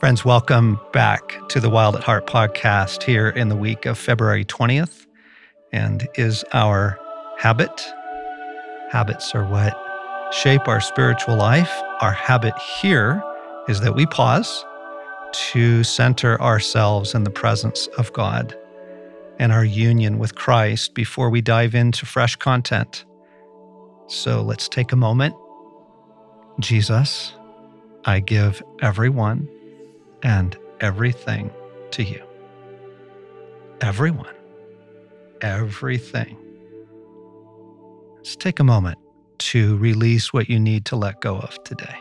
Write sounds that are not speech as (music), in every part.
Friends, welcome back to the Wild at Heart podcast here in the week of February 20th. And is our habit. Habits are what shape our spiritual life. Our habit here is that we pause to center ourselves in the presence of God and our union with Christ before we dive into fresh content. So let's take a moment. Jesus, I give everyone and everything to you. Everyone, everything. Let's take a moment to release what you need to let go of today.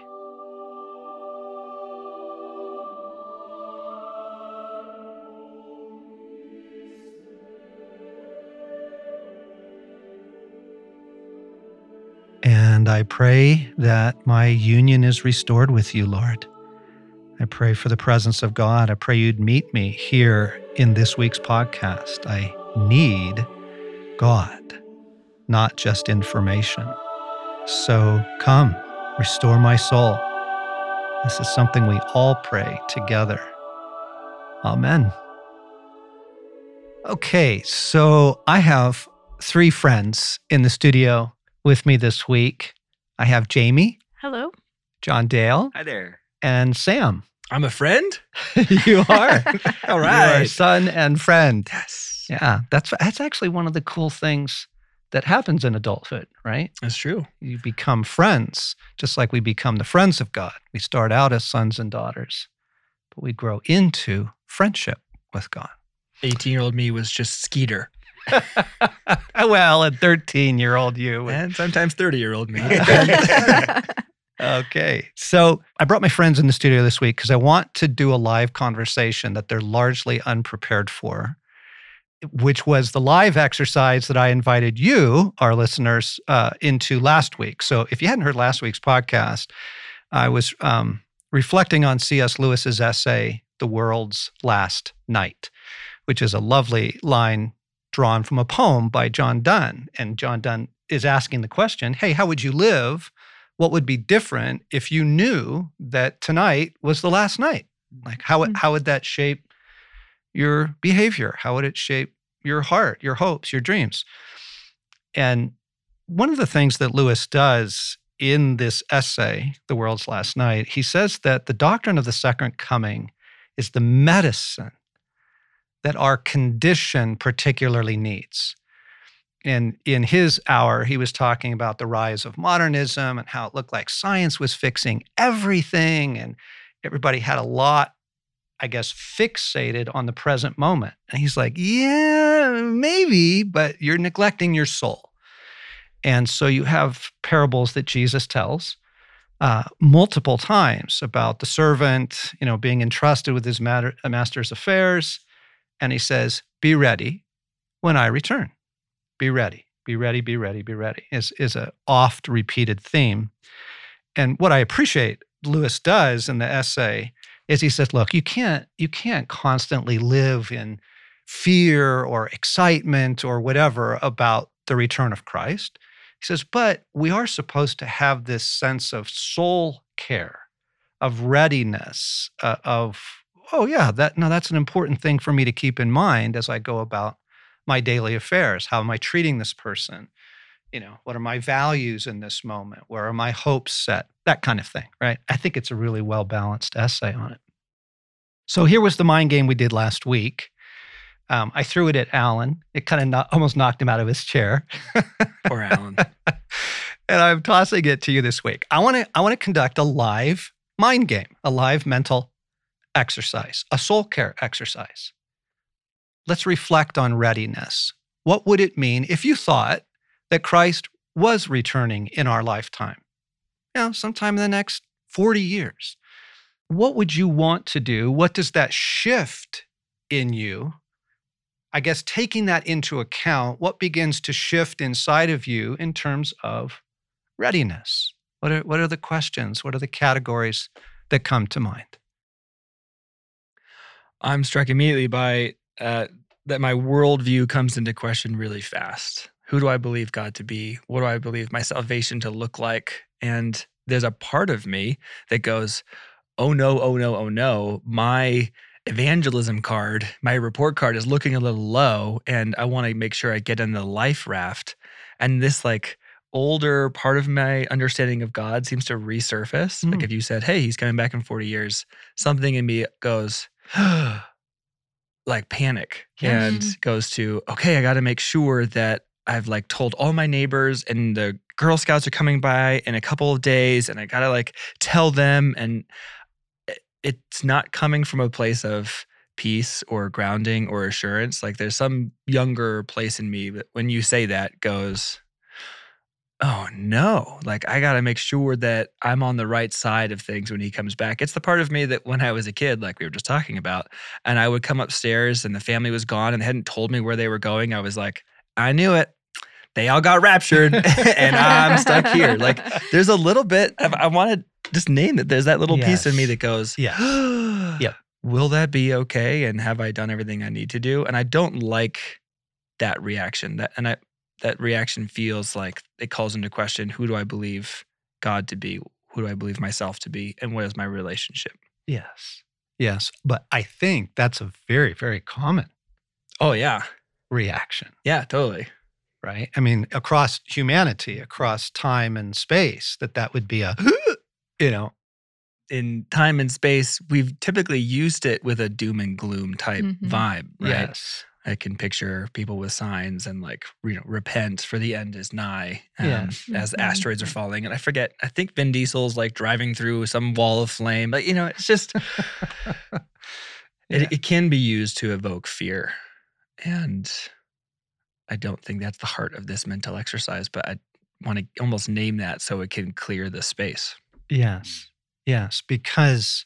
And I pray that my union is restored with you, Lord. I pray for the presence of God. I pray you'd meet me here in this week's podcast. I need God, not just information. So come, restore my soul. This is something we all pray together. Amen. Okay, so I have three friends in the studio with me this week. I have Jamie. Hello. John Dale. Hi there. And Sam. I'm a friend. (laughs) you are. (laughs) All right. You are son and friend. Yes. Yeah, that's that's actually one of the cool things that happens in adulthood, right? That's true. You become friends, just like we become the friends of God. We start out as sons and daughters, but we grow into friendship with God. 18 year old me was just Skeeter. (laughs) well, a 13 year old you. And sometimes 30 year old me. Okay. So I brought my friends in the studio this week because I want to do a live conversation that they're largely unprepared for, which was the live exercise that I invited you, our listeners, uh, into last week. So if you hadn't heard last week's podcast, I was um, reflecting on C.S. Lewis's essay, The World's Last Night, which is a lovely line drawn from a poem by John Donne. And John Donne is asking the question hey, how would you live? What would be different if you knew that tonight was the last night? Like, how, Mm. how would that shape your behavior? How would it shape your heart, your hopes, your dreams? And one of the things that Lewis does in this essay, The World's Last Night, he says that the doctrine of the second coming is the medicine that our condition particularly needs. And in his hour, he was talking about the rise of modernism and how it looked like science was fixing everything. And everybody had a lot, I guess, fixated on the present moment. And he's like, yeah, maybe, but you're neglecting your soul. And so you have parables that Jesus tells uh, multiple times about the servant, you know, being entrusted with his matter, master's affairs. And he says, Be ready when I return. Be ready, be ready, be ready, be ready, is, is a oft repeated theme. And what I appreciate Lewis does in the essay is he says, look, you can't, you can't constantly live in fear or excitement or whatever about the return of Christ. He says, but we are supposed to have this sense of soul care, of readiness, uh, of, oh, yeah, that, no, that's an important thing for me to keep in mind as I go about my daily affairs. How am I treating this person? You know, what are my values in this moment? Where are my hopes set? That kind of thing, right? I think it's a really well balanced essay on it. So here was the mind game we did last week. Um, I threw it at Alan. It kind of no- almost knocked him out of his chair. Poor Alan. (laughs) and I'm tossing it to you this week. I want to I want to conduct a live mind game, a live mental exercise, a soul care exercise. Let's reflect on readiness. What would it mean if you thought that Christ was returning in our lifetime? You know, sometime in the next 40 years. What would you want to do? What does that shift in you? I guess taking that into account, what begins to shift inside of you in terms of readiness? What are, what are the questions? What are the categories that come to mind? I'm struck immediately by uh, that my worldview comes into question really fast. Who do I believe God to be? What do I believe my salvation to look like? And there's a part of me that goes, oh no, oh no, oh no, my evangelism card, my report card is looking a little low and I want to make sure I get in the life raft. And this like older part of my understanding of God seems to resurface. Like Mm. if you said, Hey, he's coming back in 40 years, something in me goes (gasps) like panic Yes. and mm-hmm. goes to, okay, I got to make sure that I've like told all my neighbors and the Girl Scouts are coming by in a couple of days and I got to like tell them. And it's not coming from a place of peace or grounding or assurance. Like there's some younger place in me that when you say that goes, oh no, like I got to make sure that I'm on the right side of things when he comes back. It's the part of me that when I was a kid, like we were just talking about, and I would come upstairs and the family was gone and they hadn't told me where they were going, I was like, I knew it. They all got raptured (laughs) (laughs) and I'm stuck here. Like (laughs) there's a little bit, of, I want to just name it. There's that little piece of me that goes, yeah. (gasps) Yep. Will that be okay? And have I done everything I need to do? And I don't like that reaction. That and I that reaction feels like it calls into question who do I believe God to be? Who do I believe myself to be? And what is my relationship? Yes. Yes. But I think that's a very, very common Oh yeah. reaction, Yeah, totally. right? I mean, across humanity, across time and space, that that would be a, (gasps) you know, In time and space, we've typically used it with a doom and gloom type Mhm. vibe, right? yes. I can picture people with signs and like, you know, repent for the end is nigh um, Yes. as Mhm. asteroids are falling. And I forget, I think Vin Diesel's like driving through some wall of flame. But, you know, it's just, (laughs) Yeah. it, it can be used to evoke fear. And I don't think that's the heart of this mental exercise, but I want to almost name that so it can clear the space. Yes. Yes. Because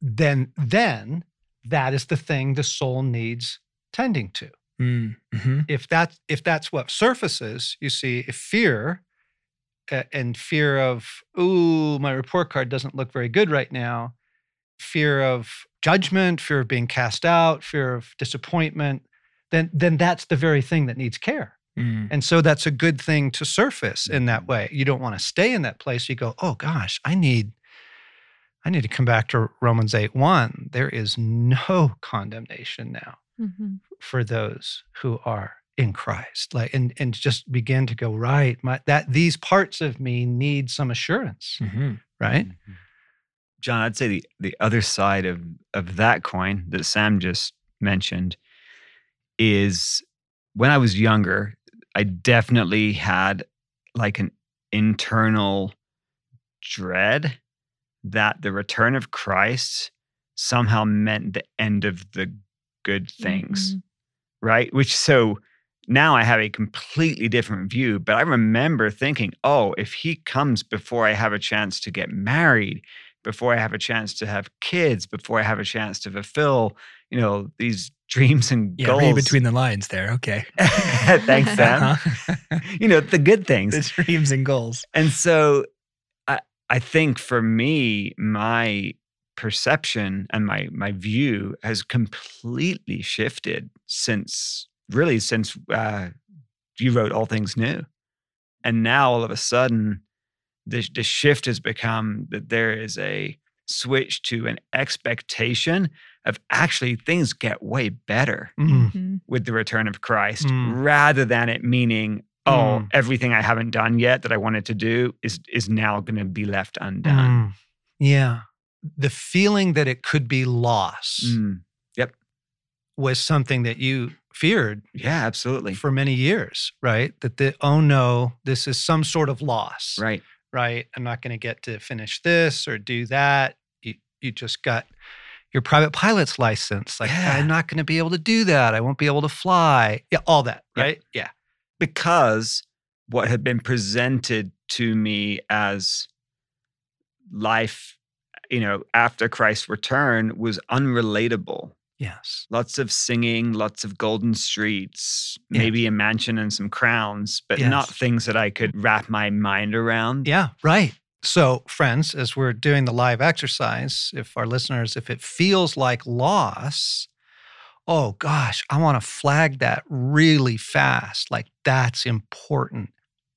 then, then that is the thing the soul needs tending to. Mm, mhm. if that if that's what surfaces, you see, if fear uh, and fear of ooh, my report card doesn't look very good right now, fear of judgment, fear of being cast out, fear of disappointment, then then that's the very thing that needs care. Mm, And so that's a good thing to surface in that way. You don't want to stay in that place. You go, oh gosh, I need I need to come back to Romans 8 1. There is no condemnation now Mhm. for those who are in Christ. Like and and just begin to go, right, my that these parts of me need some assurance, mhm. right? Mhm. John, I'd say the, the other side of, of that coin that Sam just mentioned is when I was younger, I definitely had like an internal dread that the return of Christ somehow meant the end of the good things Mhm. right? Which so now I have a completely different view, but I remember thinking, oh, if he comes before I have a chance to get married, before I have a chance to have kids, before I have a chance to fulfill, you know, these (laughs) dreams and Yeah, goals. read between the lines there. Okay. (laughs) Thanks, Sam. Uh-huh. (laughs) you know, the good things. the dreams and goals. And so I I think for me, my perception and my my view has completely shifted since really since uh, you wrote All Things New. And now all of a sudden the, the shift has become that there is a switch to an expectation of actually things get way better Mm. Mhm. with the return of Christ Mm. rather than it meaning, oh, Mm. everything I haven't done yet that I wanted to do is is now going to be left undone. Mm. Yeah. The feeling that it could be loss Mm. was something that you feared Yeah, absolutely. for many years, right? That the oh no, this is some sort of loss. Right. right? I'm not going to get to finish this or do that. You, you just got your private pilot's license. Like, Yeah. I'm not going to be able to do that. I won't be able to fly. Yeah, all that, Yep. right? Yeah. Because what had been presented to me as life, you know, after Christ's return was unrelatable. Yes. Lots of singing, lots of golden streets, Yes. maybe a mansion and some crowns, but not things that I could wrap my mind around. Yeah, right. So, friends, as we're doing the live exercise, if our listeners, if it feels like loss, oh gosh, I want to flag that really fast. Like, that's important.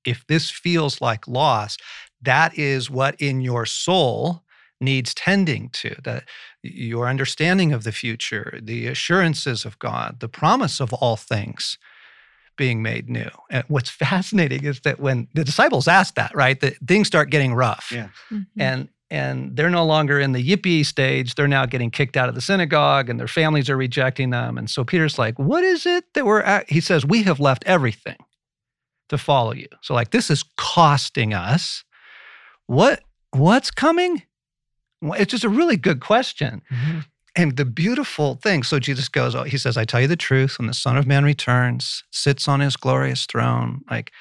If this feels like loss, that is what in your soul needs tending to, that your understanding of the future, the assurances of God, the promise of all things being made new. And what's (laughs) fascinating is that when the disciples ask that, right, that things start getting rough. Yeah. Mhm. And and they're no longer in the yippee stage. They're now getting kicked out of the synagogue and their families are rejecting them. And so Peter's like, What is it that we're at? He says, We have left everything to follow you. So, like, this is costing us. What what's coming? It's just a really good question. Mm-hmm. And the beautiful thing, so Jesus goes, oh, he says, I tell you the truth, when the Son of Man returns, sits on his glorious throne, like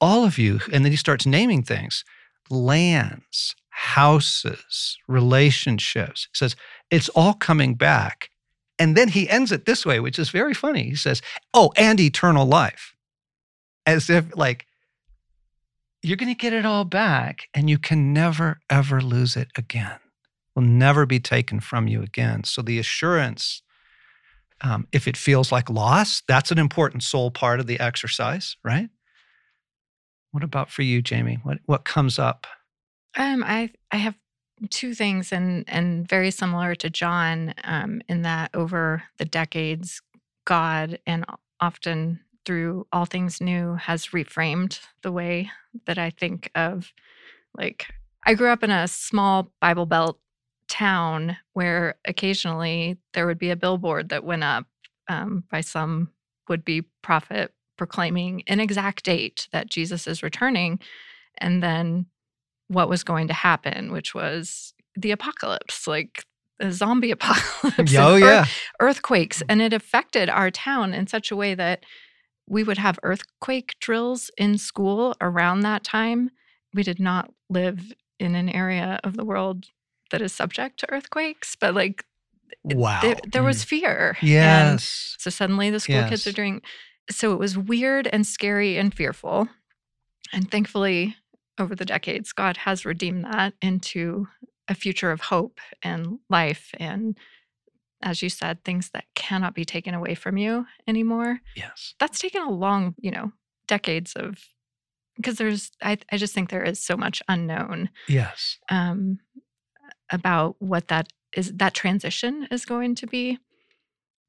all of you, and then he starts naming things lands, houses, relationships. He says, it's all coming back. And then he ends it this way, which is very funny. He says, oh, and eternal life. As if like, you're going to get it all back and you can never, ever lose it again will never be taken from you again. So the assurance, um, if it feels like loss, that's an important soul part of the exercise, right? What about for you, Jamie? What what comes up? Um, I I have two things, and and very similar to John, um, in that over the decades, God and often through all things new has reframed the way that I think of. Like I grew up in a small Bible Belt town where occasionally there would be a billboard that went up um, by some would-be prophet proclaiming an exact date that Jesus is returning, and then what was going to happen, which was the apocalypse, like a zombie (laughs) apocalypse, oh yeah, earthquakes, and it affected our town in such a way that we would have earthquake drills in school around that time. We did not live in an area of the world that is subject to earthquakes, but like wow. there, there was fear. And yes, so suddenly the school kids are Yes. doing so it was weird and scary and fearful. And thankfully, over the decades, God has redeemed that into a future of hope and life and as you said, things that cannot be taken away from you anymore. yes, That's taken a long, you know, decades of because there's I, I just think there is so much unknown yes. um, about what that is that transition is going to be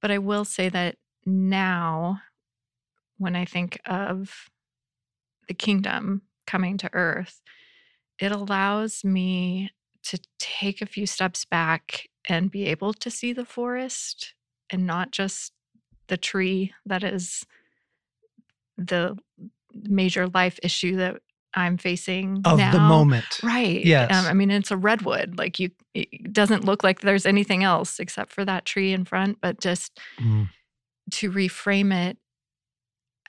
but i will say that now when i think of the kingdom coming to earth it allows me to take a few steps back and be able to see the forest and not just the tree that is the major life issue that i'm facing Of now the moment, Right. Yes. Um, I mean, it's a redwood. Like you, it doesn't look like there's anything else except for that tree in front. But just Mm. to reframe it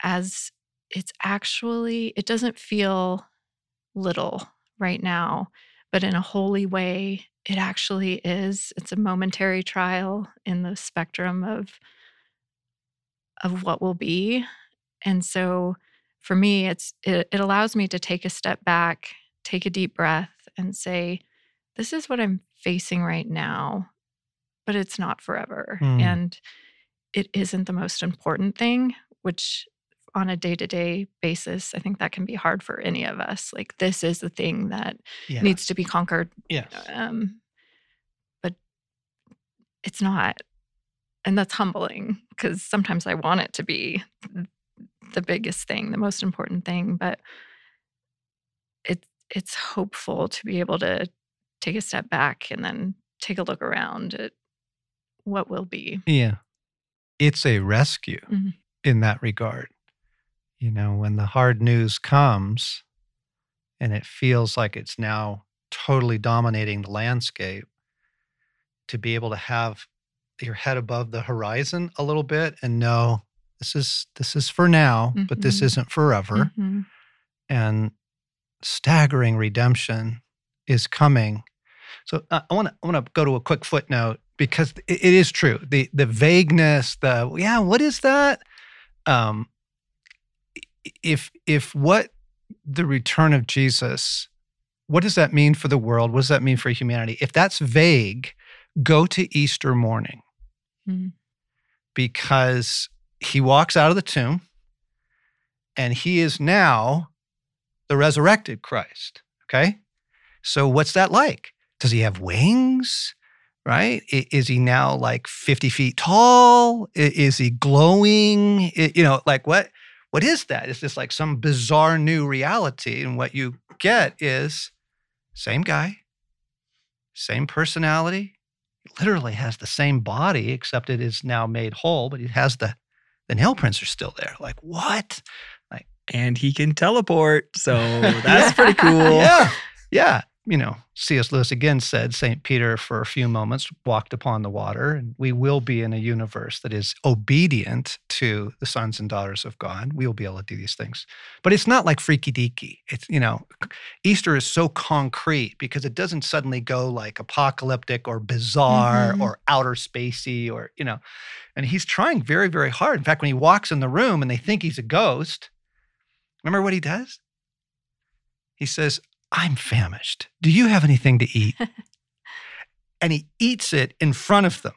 as it's actually, it doesn't feel little right now, but in a holy way, it actually is. It's a momentary trial in the spectrum of of what will be. And so for me, it's it, it allows me to take a step back, take a deep breath, and say, this is what I'm facing right now, but it's not forever. Mm. And it isn't the most important thing, which on a day to day basis, I think that can be hard for any of us. Like, this is the thing that Yeah. needs to be conquered. yes. Um, but it's not. And that's humbling because sometimes I want it to be the biggest thing, the most important thing. But it, it's hopeful to be able to take a step back and then take a look around at what will be. Yeah. It's a rescue Mhm. in that regard. You know, when the hard news comes and it feels like it's now totally dominating the landscape, to be able to have your head above the horizon a little bit and know this is this is for now, but this Mhm. isn't forever. Mhm. And staggering redemption is coming. So uh, I want to I want to go to a quick footnote because it, it is true. The the vagueness, the yeah, what is that? Um, if if what the return of Jesus, what does that mean for the world? What does that mean for humanity? If that's vague, go to Easter morning Mhm. because he walks out of the tomb and he is now the resurrected Christ. Okay. So, what's that like? Does he have wings? Right? Is he now like 50 feet tall? Is he glowing? You know, like what? What is that? Is this like some bizarre new reality? And what you get is same guy, same personality, literally has the same body, except it is now made whole, but it has the the nail prints are still there. Like what? Like, and he can teleport. So (laughs) that's pretty cool. Yeah. Yeah. You know, C.S. Lewis again said St. Peter for a few moments walked upon the water, and we will be in a universe that is obedient to the sons and daughters of God. We will be able to do these things. But it's not like freaky deaky. It's, you know, Easter is so concrete because it doesn't suddenly go like apocalyptic or bizarre Mhm. or outer spacey or, you know, and he's trying very, very hard. In fact, when he walks in the room and they think he's a ghost, remember what he does? He says, I'm famished. Do you have anything to eat? (laughs) and he eats it in front of them.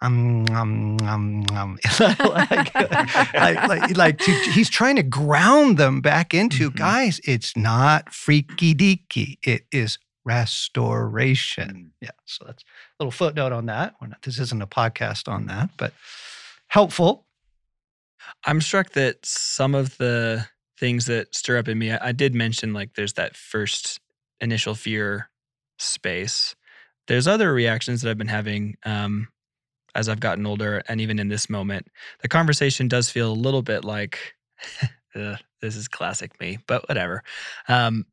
Um, um, um, um. (laughs) like, like, like, like to, he's trying to ground them back into Mhm. guys, it's not freaky deaky. It is restoration. Yeah. So that's a little footnote on that. We're not, this isn't a podcast on that, but helpful. I'm struck that some of the things that stir up in me, I, I did mention like there's that first initial fear space. There's other reactions that I've been having um, as I've gotten older, and even in this moment, the conversation does feel a little bit like, (laughs) this is classic me, but whatever. Um,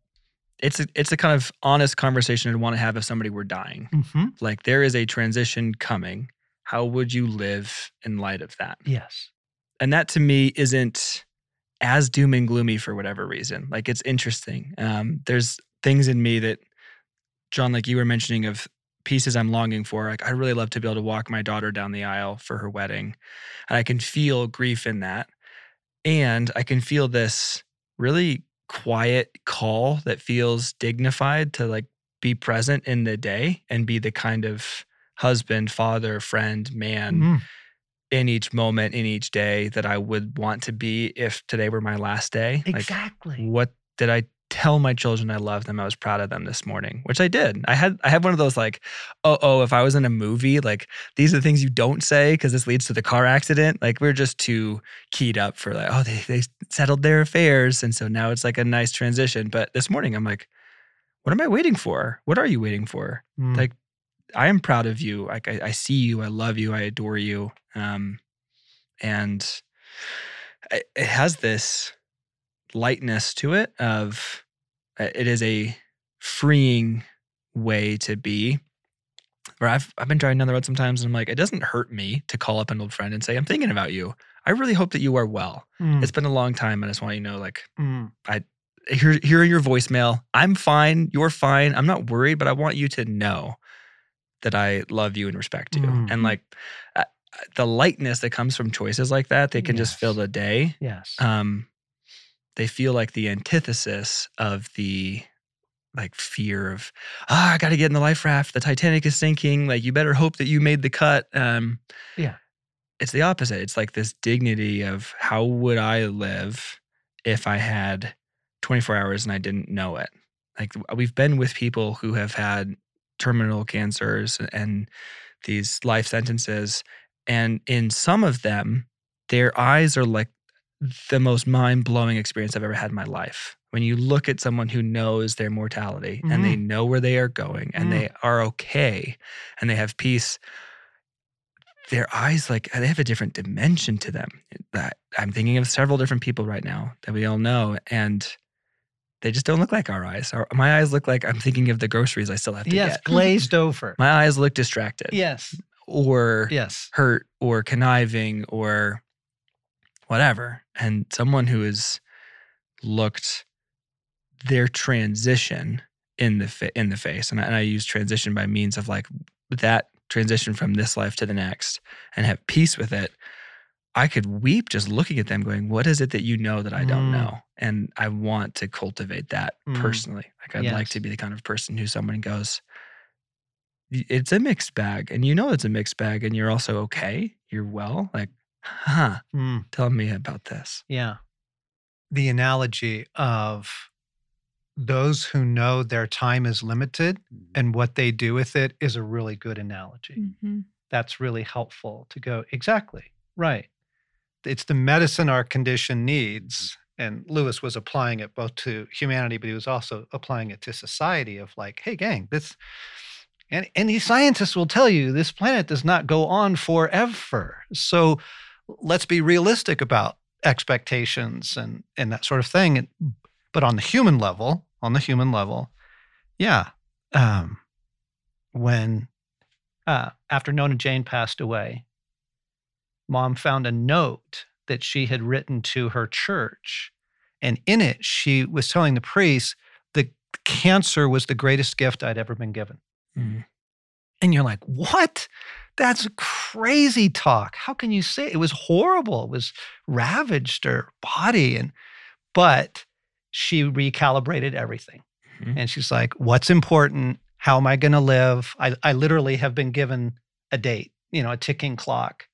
it's a, it's a kind of honest conversation I'd want to have if somebody were dying. Mm-hmm. Like there is a transition coming. How would you live in light of that? Yes. and that to me isn't as doom and gloomy for whatever reason. Like it's interesting. Um, there's things in me that, John, like you were mentioning, of pieces I'm longing for. Like I really love to be able to walk my daughter down the aisle for her wedding, and I can feel grief in that, and I can feel this really quiet call that feels dignified to like be present in the day and be the kind of husband, father, friend, man Mhm. In each moment in each day that I would want to be if today were my last day. Exactly. Like what did I tell my children I love them? I was proud of them this morning, which I did. I had I had one of those like, oh oh, if I was in a movie, like these are the things you don't say because this leads to the car accident. Like we're just too keyed up for like, oh, they they settled their affairs. And so now it's like a nice transition. But this morning I'm like, what am I waiting for? What are you waiting for? Mm. like I am proud of you. Like I, I see you, I love you, I adore you. Um, and it, has this lightness to it of uh, it is a freeing way to be. Where I've I've been driving down the road sometimes and I'm like, it doesn't hurt me to call up an old friend and say, I'm thinking about you. I really hope that you are well. Mm. It's been a long time, and I just want you to know, like, Mm. hear hearing your voicemail. I'm fine. You're fine. I'm not worried, but I want you to know that I love you and respect you. Mm. And like uh, the lightness that comes from choices like that, they can just fill the day. Yes. Um, they feel like the antithesis of the like fear of ah, I got to get in the life raft. The Titanic is sinking. Like you better hope that you made the cut. Um, Yeah. it's the opposite. It's like this dignity of how would I live if I had 24 hours and I didn't know it. Like we've been with people who have had terminal cancers and these life sentences. And in some of them, their eyes are like the most mind blowing experience I've ever had in my life. When you look at someone who knows their mortality and they know where they are going and Mm. they are okay and they have peace, their eyes like they have a different dimension to them. That I'm thinking of several different people right now that we all know, and they just don't look like our eyes. Our, my eyes look like I'm thinking of the groceries I still have to get. yes. get. (laughs) Glazed over. My eyes look distracted yes. Or Yes. hurt or conniving or whatever. And someone who has looked their transition in the fa- in the face, and I, and I use transition by means of like that transition from this life to the next, and have peace with it. I could weep just looking at them, going, "What is it that you know that I don't Mm. know?" And I want to cultivate that Mm. personally. Like I'd like to be the kind of person who someone goes, "Y- "It's a mixed bag," and you know it's a mixed bag, and you're also okay. You're well. Like, huh? Mm. Tell me about this. Yeah. The analogy of those who know their time is limited Mhm. and what they do with it is a really good analogy. Mhm. That's really helpful to go, exactly, right. It's the medicine our condition needs. And Lewis was applying it both to humanity, but he was also applying it to society of like, hey, gang, this, and, and these scientists will tell you this planet does not go on forever. So let's be realistic about expectations and, and that sort of thing. And, but on the human level, on the human level, yeah. Um, when uh, after Nona Jane passed away, mom found a note that she had written to her church. And in it, she was telling the priest that cancer was the greatest gift I'd ever been given. Mhm. And you're like, what? That's crazy talk. How can you say it was horrible? It was ravaged her body. And but she recalibrated everything. Mhm. And she's like, what's important? How am I going to live? I, I literally have been given a date, you know, a ticking clock.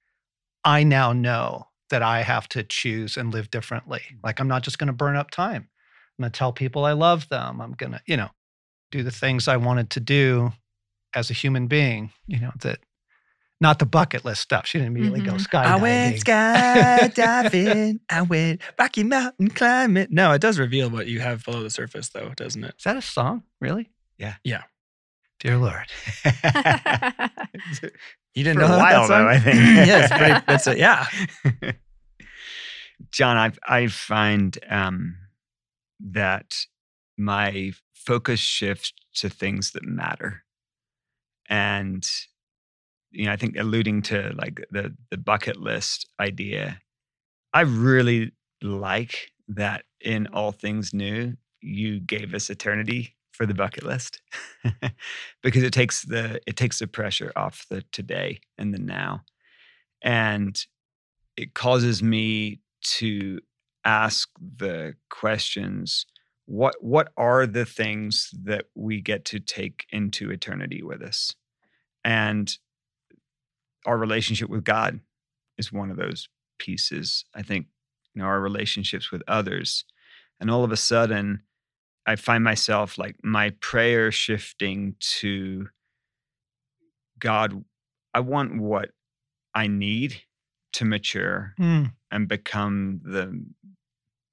I now know that I have to choose and live differently. Like, I'm not just going to burn up time. I'm going to tell people I love them. I'm going to, you know, do the things I wanted to do as a human being, you know, that not the bucket list stuff. She didn't immediately go Mhm. skydiving. I went skydiving. I went Rocky Mountain climbing. No, it does reveal what you have below the surface, though, doesn't it? Is that a song? Really? Yeah. Yeah. Dear Lord. (laughs) You didn't For a know that, while, that though. I think. (laughs) yeah, it's pretty. That's it. Yeah. (laughs) John, I I find um, that my focus shifts to things that matter, and you know, I think alluding to like the the bucket list idea, I really like that in all things new, you gave us eternity for the bucket list. (laughs) Because it takes the it takes the pressure off the today and the now, and it causes me to ask the questions what what are the things that we get to take into eternity with us and our relationship with god is one of those pieces i think you know our relationships with others. And all of a sudden i find myself like my prayer shifting to god i want what i need to mature Mm, and become the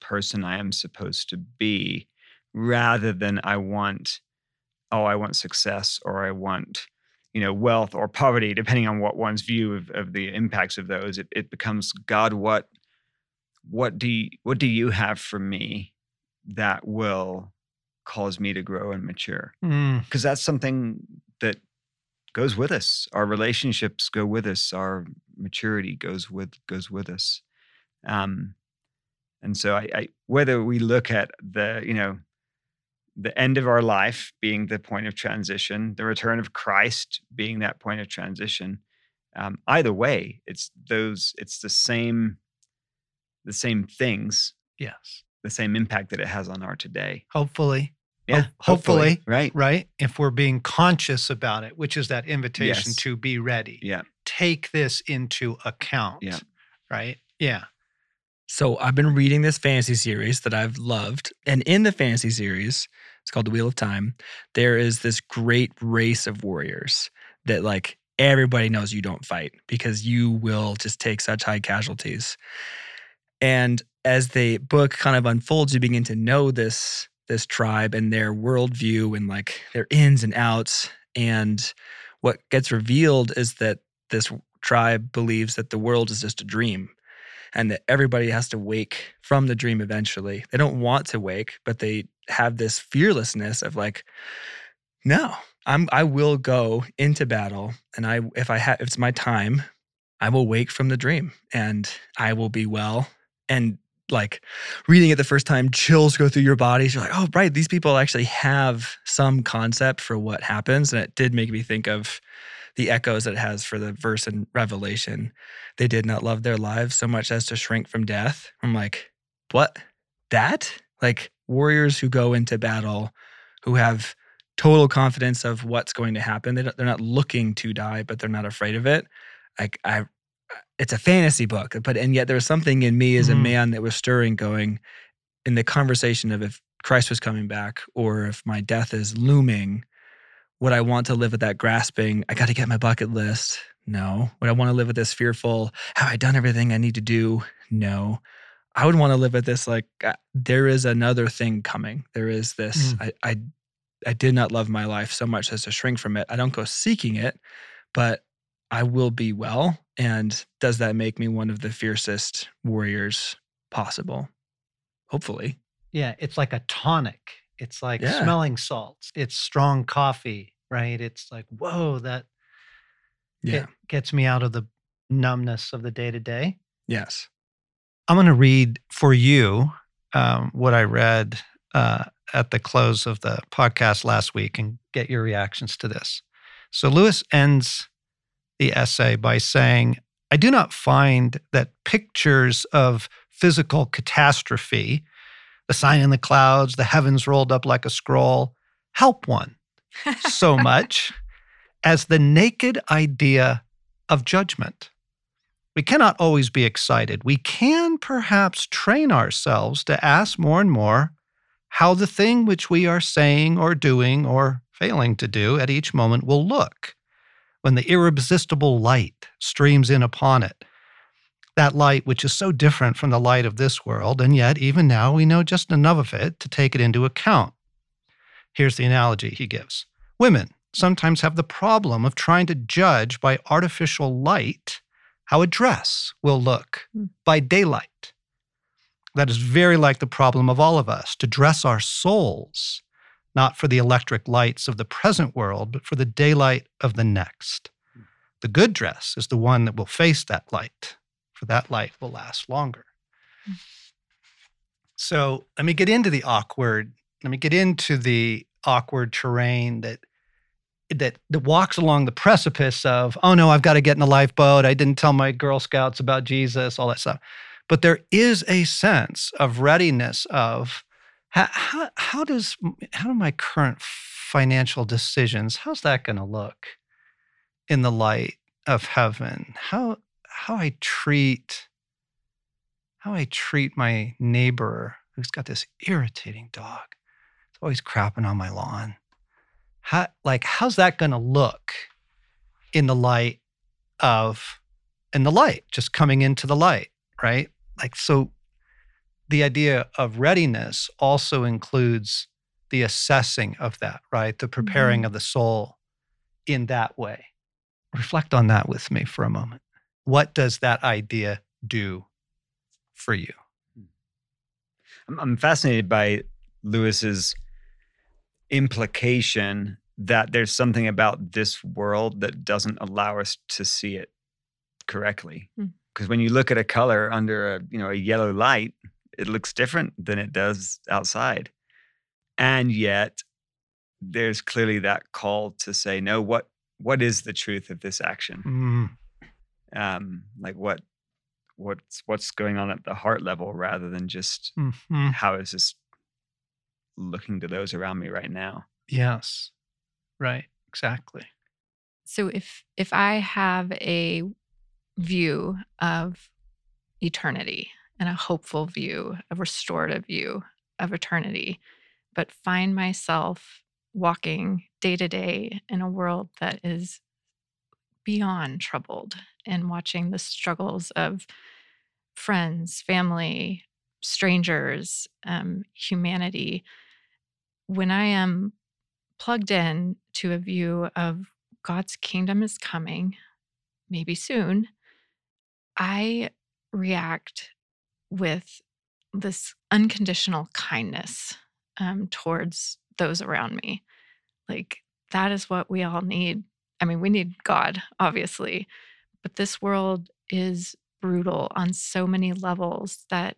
person I am supposed to be rather than I want, oh, I want success or I want, you know, wealth or poverty, depending on what one's view of, of the impacts of those. It, it becomes, God, what what do you, what do you have for me that will cause me to grow and mature? mm, Because that's something that goes with us. Our relationships go with us. Our maturity goes with goes with us. Um, and so, I, I whether we look at the you know the end of our life being the point of transition, the return of Christ being that point of transition, um, either way, it's those it's the same the same things, yes. the same impact that it has on our today. Hopefully. Yeah, Ho- hopefully. right? right? If we're being conscious about it, which is that invitation Yes. to be ready. Yeah. Take this into account. Yeah. Right? Yeah. So I've been reading this fantasy series that I've loved. And in the fantasy series, it's called The Wheel of Time, there is this great race of warriors that like everybody knows you don't fight because you will just take such high casualties. And as the book kind of unfolds, you begin to know this this tribe and their worldview and like their ins and outs. And what gets revealed is that this tribe believes that the world is just a dream and that everybody has to wake from the dream eventually. They don't want to wake, but they have this fearlessness of like, no, I'm I will go into battle and I if I have it's my time, I will wake from the dream and I will be well. And like reading it the first time, chills go through your bodies. You're like, oh right, these people actually have some concept for what happens. And it did make me think of the echoes it has for the verse in Revelation they did not love their lives so much as to shrink from death. I'm like, what? That? Like warriors who go into battle, who have total confidence of what's going to happen. They don't, they're not looking to die, but they're not afraid of it. Like I, it's a fantasy book, but and yet there was something in me as a Mhm. man that was stirring, going in the conversation of if Christ was coming back or if my death is looming, would I want to live with that grasping, I got to get my bucket list? No. Would I want to live with this fearful, have I done everything I need to do? No. I would want to live with this like uh, there is another thing coming. There is this I, I I did not love my life so much as to shrink from it. I don't go seeking it, but I will be well. And does that make me one of the fiercest warriors possible? Hopefully. Yeah, it's like a tonic. It's like Yeah. smelling salts. It's strong coffee, right? It's like, whoa, that Yeah. gets me out of the numbness of the day to day. Yes. I'm going to read for you um, what I read uh, at the close of the podcast last week and get your reactions to this. So, Lewis ends the essay by saying, I do not find that pictures of physical catastrophe, the sign in the clouds, the heavens rolled up like a scroll, help one (laughs) so much as the naked idea of judgment. We cannot always be excited. We can perhaps train ourselves to ask more and more how the thing which we are saying or doing or failing to do at each moment will look when the irresistible light streams in upon it. That light, which is so different from the light of this world, and yet even now we know just enough of it to take it into account. Here's the analogy he gives Women sometimes have the problem of trying to judge by artificial light how a dress will look Hmm. by daylight. That is very like the problem of all of us to dress our souls, not for the electric lights of the present world, but for the daylight of the next. The good dress is the one that will face that light, for that life will last longer. Hmm. So let me get into the awkward. Let me get into the awkward terrain that that that walks along the precipice of oh no i've got to get in a lifeboat i didn't tell my girl scouts about jesus all that stuff but there is a sense of readiness of how, how, how does how do my current financial decisions how's that going to look in the light of heaven how how i treat how i treat my neighbor who's got this irritating dog. It's always crapping on my lawn. How like how's that going to look in the light of in the light just coming into the light right? Like so the idea of readiness also includes the assessing of that right? The preparing mm-hmm. of the soul in that way. Reflect on that with me for a moment what does that idea do for you I'm, I'm fascinated by Lewis's implication that there's something about this world that doesn't allow us to see it correctly. Hmm. Because when you look at a color under a you know a yellow light, it looks different than it does outside. And yet there's clearly that call to say, no, what what is the truth of this action? Mm, Um, like what what's what's going on at the heart level rather than just mhm. how is this looking to those around me right now? yes right exactly So if if I have a view of eternity and a hopeful view, a restorative view of eternity, but find myself walking day to day in a world that is beyond troubled and watching the struggles of friends, family, strangers, um, humanity, when I am plugged in to a view of God's kingdom is coming, maybe soon, I react with this unconditional kindness um, towards those around me. Like, that is what we all need. I mean, we need God, obviously, but this world is brutal on so many levels that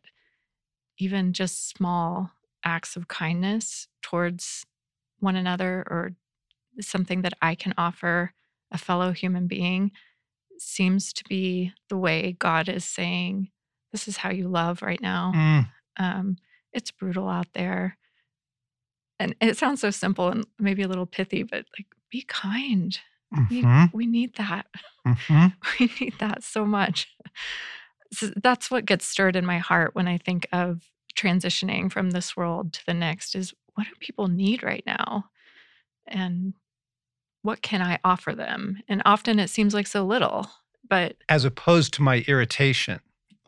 even just small acts of kindness towards one another or something that I can offer a fellow human being seems to be the way God is saying, This is how you love right now. Mm, Um, it's brutal out there. And it sounds so simple and maybe a little pithy, but like, be kind. We, mhm, we need that. mhm. (laughs) We need that so much. So that's what gets stirred in my heart when I think of transitioning from this world to the next is what do people need right now? And what can I offer them? And often it seems like so little, but As opposed to my irritation,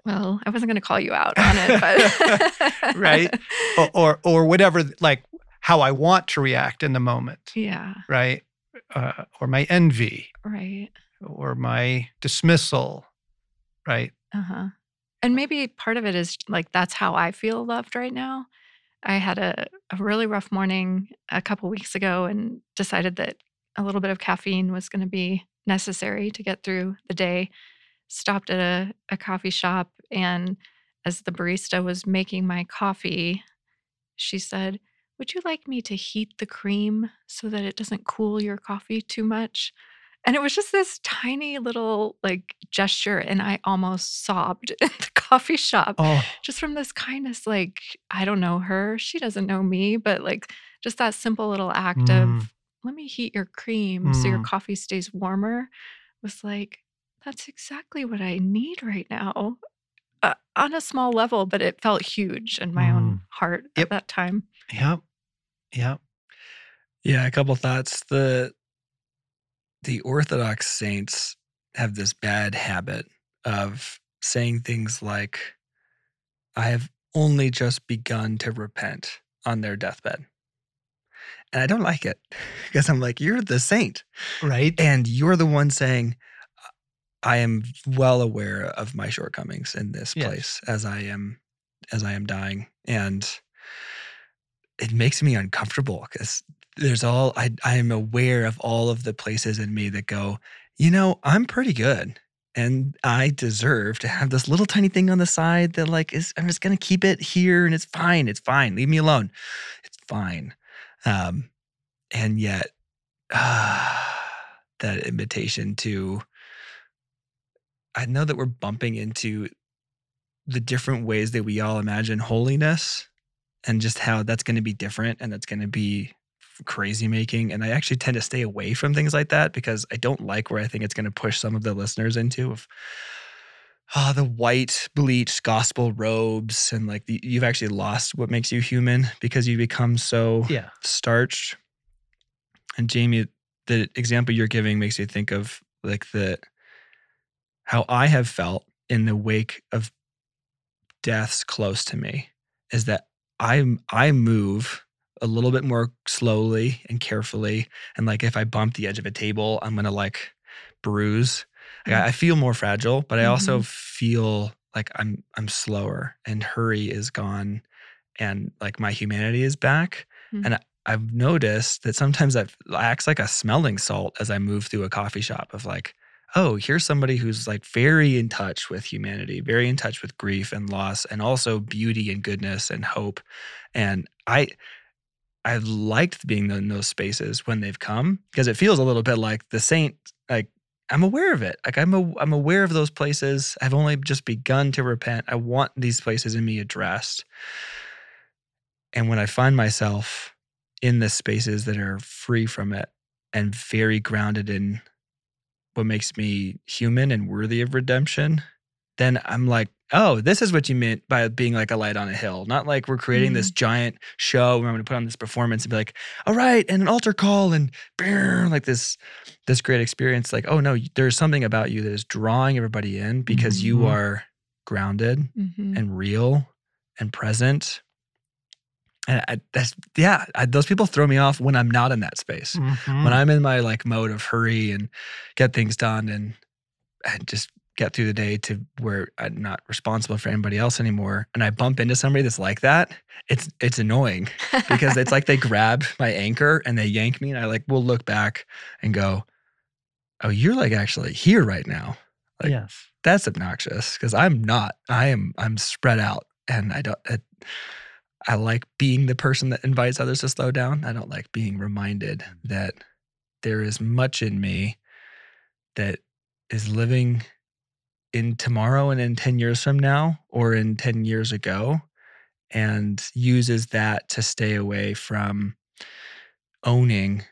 well, I wasn't going to call you out on it, but (laughs) Right. (laughs) or, or or whatever, like how I want to react in the moment, yeah, right? Uh, or my envy, right. or my dismissal, right? Uh-huh. And maybe part of it is like that's how I feel loved right now. I had a, a really rough morning a couple weeks ago and decided that a little bit of caffeine was going to be necessary to get through the day. Stopped at a, a coffee shop and as the barista was making my coffee, she said, Would you like me to heat the cream so that it doesn't cool your coffee too much? And it was just this tiny little like gesture, and I almost sobbed (laughs) in the coffee shop Oh, just from this kindness. Like, I don't know her, she doesn't know me, but like just that simple little act Mm. of let me heat your cream so your Mm. coffee stays warmer was like, that's exactly what I need right now. Uh, on a small level, but it felt huge in my own heart Yep. at that time. yep, yep. Yeah, a couple thoughts. The the Orthodox saints have this bad habit of saying things like, I have only just begun to repent on their deathbed. And I don't like it (laughs) because I'm like, you're the saint. Right. And you're the one saying, I am well aware of my shortcomings in this Yes. place as I am as I am dying. And it makes me uncomfortable because there's all I I am aware of all of the places in me that go, you know, I'm pretty good. And I deserve to have this little tiny thing on the side that like is I'm just gonna keep it here and it's fine. It's fine. Leave me alone. It's fine. Um, and yet (sighs) that invitation to I know that we're bumping into the different ways that we all imagine holiness and just how that's going to be different and that's going to be crazy making and I actually tend to stay away from things like that because I don't like where I think it's going to push some of the listeners into of ah the white bleached gospel robes and like the, you've actually lost what makes you human because you become so Yeah. starched. And Jamie, the example you're giving makes me think of like the how I have felt in the wake of deaths close to me is that I I move a little bit more slowly and carefully and like if I bump the edge of a table I'm to like bruise. Like, I I feel more fragile, but I also feel like I'm I'm slower and hurry is gone and like my humanity is back. Mm. And I, I've noticed that sometimes that acts like a smelling salt as I move through a coffee shop of like, oh, here's somebody who's like very in touch with humanity, very in touch with grief and loss, and also beauty and goodness and hope. And I I've liked being in those spaces when they've come because it feels a little bit like the saint, like I'm aware of it. Like I'm a, I'm aware of those places. I've only just begun to repent. I want these places in me addressed. And when I find myself in the spaces that are free from it and very grounded in what makes me human and worthy of redemption, then I'm like, oh, this is what you meant by being like a light on a hill. Not like we're creating this giant show where I'm going to put on this performance and be like, all right, and an altar call and brr, like this this great experience. Like, oh no, there's something about you that is drawing everybody in because you Mhm. are grounded Mhm. and real and present. And I, that's yeah, I, those people throw me off when I'm not in that space. Mhm. When I'm in my like mode of hurry and get things done and and just get through the day to where I'm not responsible for anybody else anymore, and I bump into somebody that's like that, it's it's annoying (laughs) because it's like they grab my anchor and they yank me, and I like will look back and go, "Oh, you're like actually here right now." like, yes. that's obnoxious because I'm not. I am. I'm spread out, and I don't. I, I like being the person that invites others to slow down. I don't like being reminded mm-hmm. that there is much in me that is living in tomorrow and in 10 years from now or in 10 years ago and uses that to stay away from owning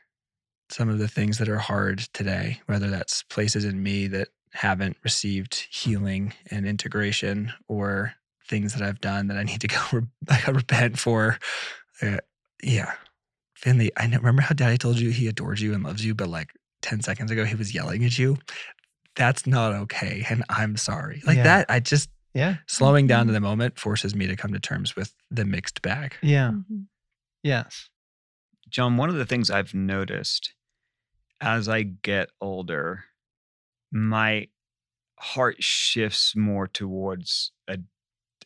some of the things that are hard today, whether that's places in me that haven't received healing and integration or things that I've done that I need to go (laughs) re- I gotta repent for. Uh, yeah. Finley, I know, remember how daddy told you he adores you and loves you, but like 10 seconds ago he was yelling at you? That's not okay. And I'm sorry. Like Yeah. that, I just Yeah. slowing down Mhm. to the moment forces me to come to terms with the mixed bag. Yeah. Mhm. Yes. John, one of the things I've noticed as I get older, my heart shifts more towards a,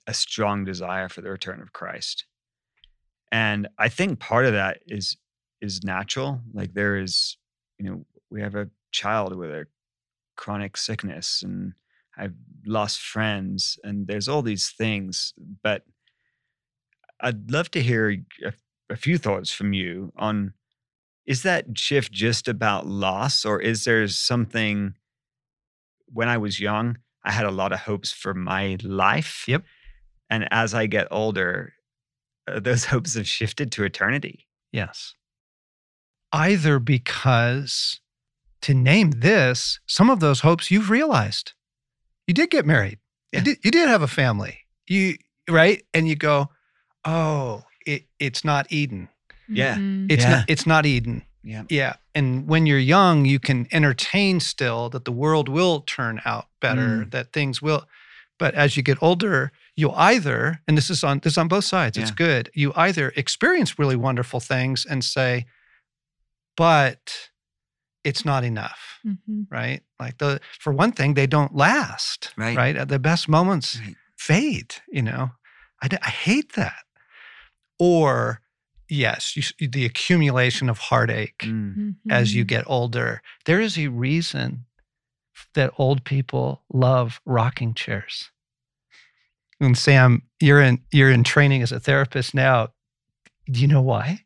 a strong desire for the return of Christ. And I think part of that is is natural. Like there is, you know, we have a child with a chronic sickness and I've lost friends and there's all these things, but I'd love to hear a a few thoughts from you on is that shift just about loss or is there something when I was young, I had a lot of hopes for my life. Yep. And as I get older, uh, those (laughs) hopes have shifted to eternity. Yes. Either because, to name this, some of those hopes you've realized. You did get married. Yeah. You, did, you did have a family. You right, and you go, oh, it, it's not Eden. Yeah. Mhm. It's Yeah. not. It's not Eden. Yeah. Yeah. And when you're young, you can entertain still that the world will turn out better, that things will. But as you get older, you either, and this is on this is on both sides, it's good. You either experience really wonderful things and say, but it's not enough, Mhm. right? Like the for one thing, they don't last. Right. Right. Uh, The best moments Right. fade, you know. I hate that. Or yes, you, the accumulation of heartache Mm. as you get older. There is a reason that old people love rocking chairs. And Sam, you're in you're in training as a therapist now. Do you know why?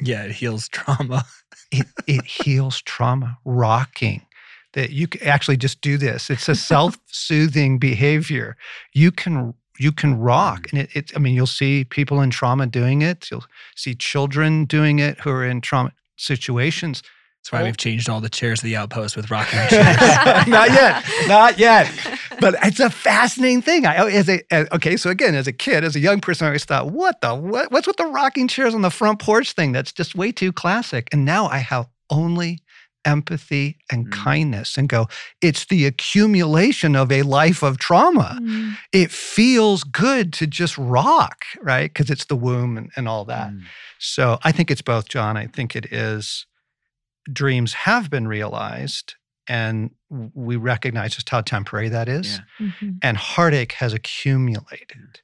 Yeah, it heals trauma. (laughs) It it heals trauma. Rocking. That you can actually just do this. It's a self-soothing behavior. You can you can rock. Mm. And it, it I mean, you'll see people in trauma doing it. You'll see children doing it who are in trauma situations. That's why we've changed all the chairs of the outpost with rocking (laughs) chairs. not yet. Not yet. (laughs) But it's a fascinating thing. I as a as- okay, so again, as a kid, as a young person, I always thought, what the what, what's with the rocking chairs on the front porch thing? That's just way too classic. And now I have only empathy and Mm. kindness and go, it's the accumulation of a life of trauma. Mhm. It feels good to just rock, right? Because it's the womb and, and all that. Mm. So I think it's both, John. I think it is dreams have been realized and we recognize just how temporary that is. Yeah. Mhm. And heartache has accumulated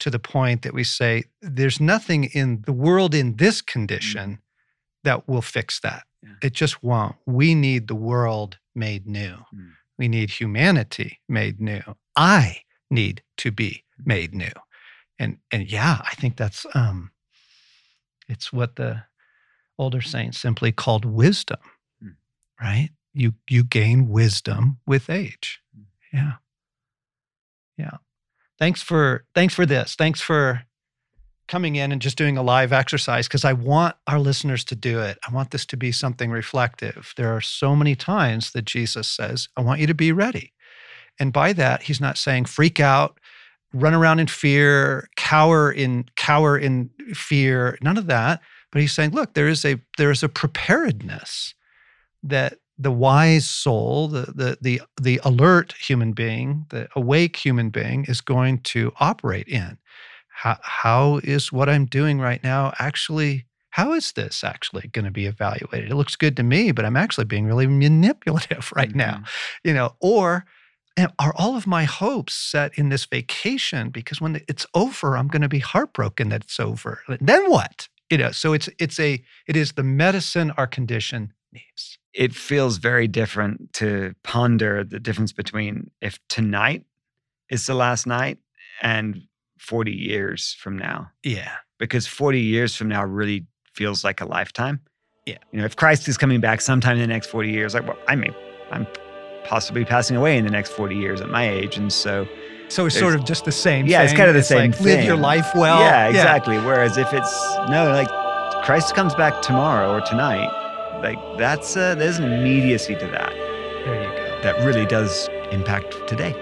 to the point that we say there's nothing in the world in this condition that will fix that. Yeah. It just won't. We need the world made new. Mm. We need humanity made new. I need to be made new. And and yeah, I think that's um it's what the older saints simply called wisdom. Mm. Right? You you gain wisdom with age. Mm. Yeah. Yeah. Thanks for thanks for this. Thanks for coming in and just doing a live exercise because I want our listeners to do it. I want this to be something reflective. There are so many times that Jesus says, I want you to be ready. And by that, he's not saying freak out, run around in fear, cower in cower in fear, none of that. But he's saying, look, there is a there is a preparedness that the wise soul, the the the the alert human being, the awake human being is going to operate in. How how is what I'm doing right now actually how is this actually going to be evaluated? It looks good to me, but I'm actually being really manipulative (laughs) right now Mhm. you know, or are all of my hopes set in this vacation because when it's over, I'm going to be heartbroken that it's over. Then what? You know, so it's it's a it is the medicine our condition needs. It feels very different to ponder the difference between if tonight is the last night and 40 years from now. Yeah, because 40 years from now really feels like a lifetime. Yeah. You know, if Christ is coming back sometime in the next 40 years, like, well, I may, I'm possibly passing away in the next 40 years at my age. And so, so it's sort of just the same. Yeah, it's kind of the same like, Live your life well. yeah, exactly. Whereas if it's, no, like Christ comes back tomorrow or tonight, like that's, uh, there's an immediacy to that There you go. that really does impact today.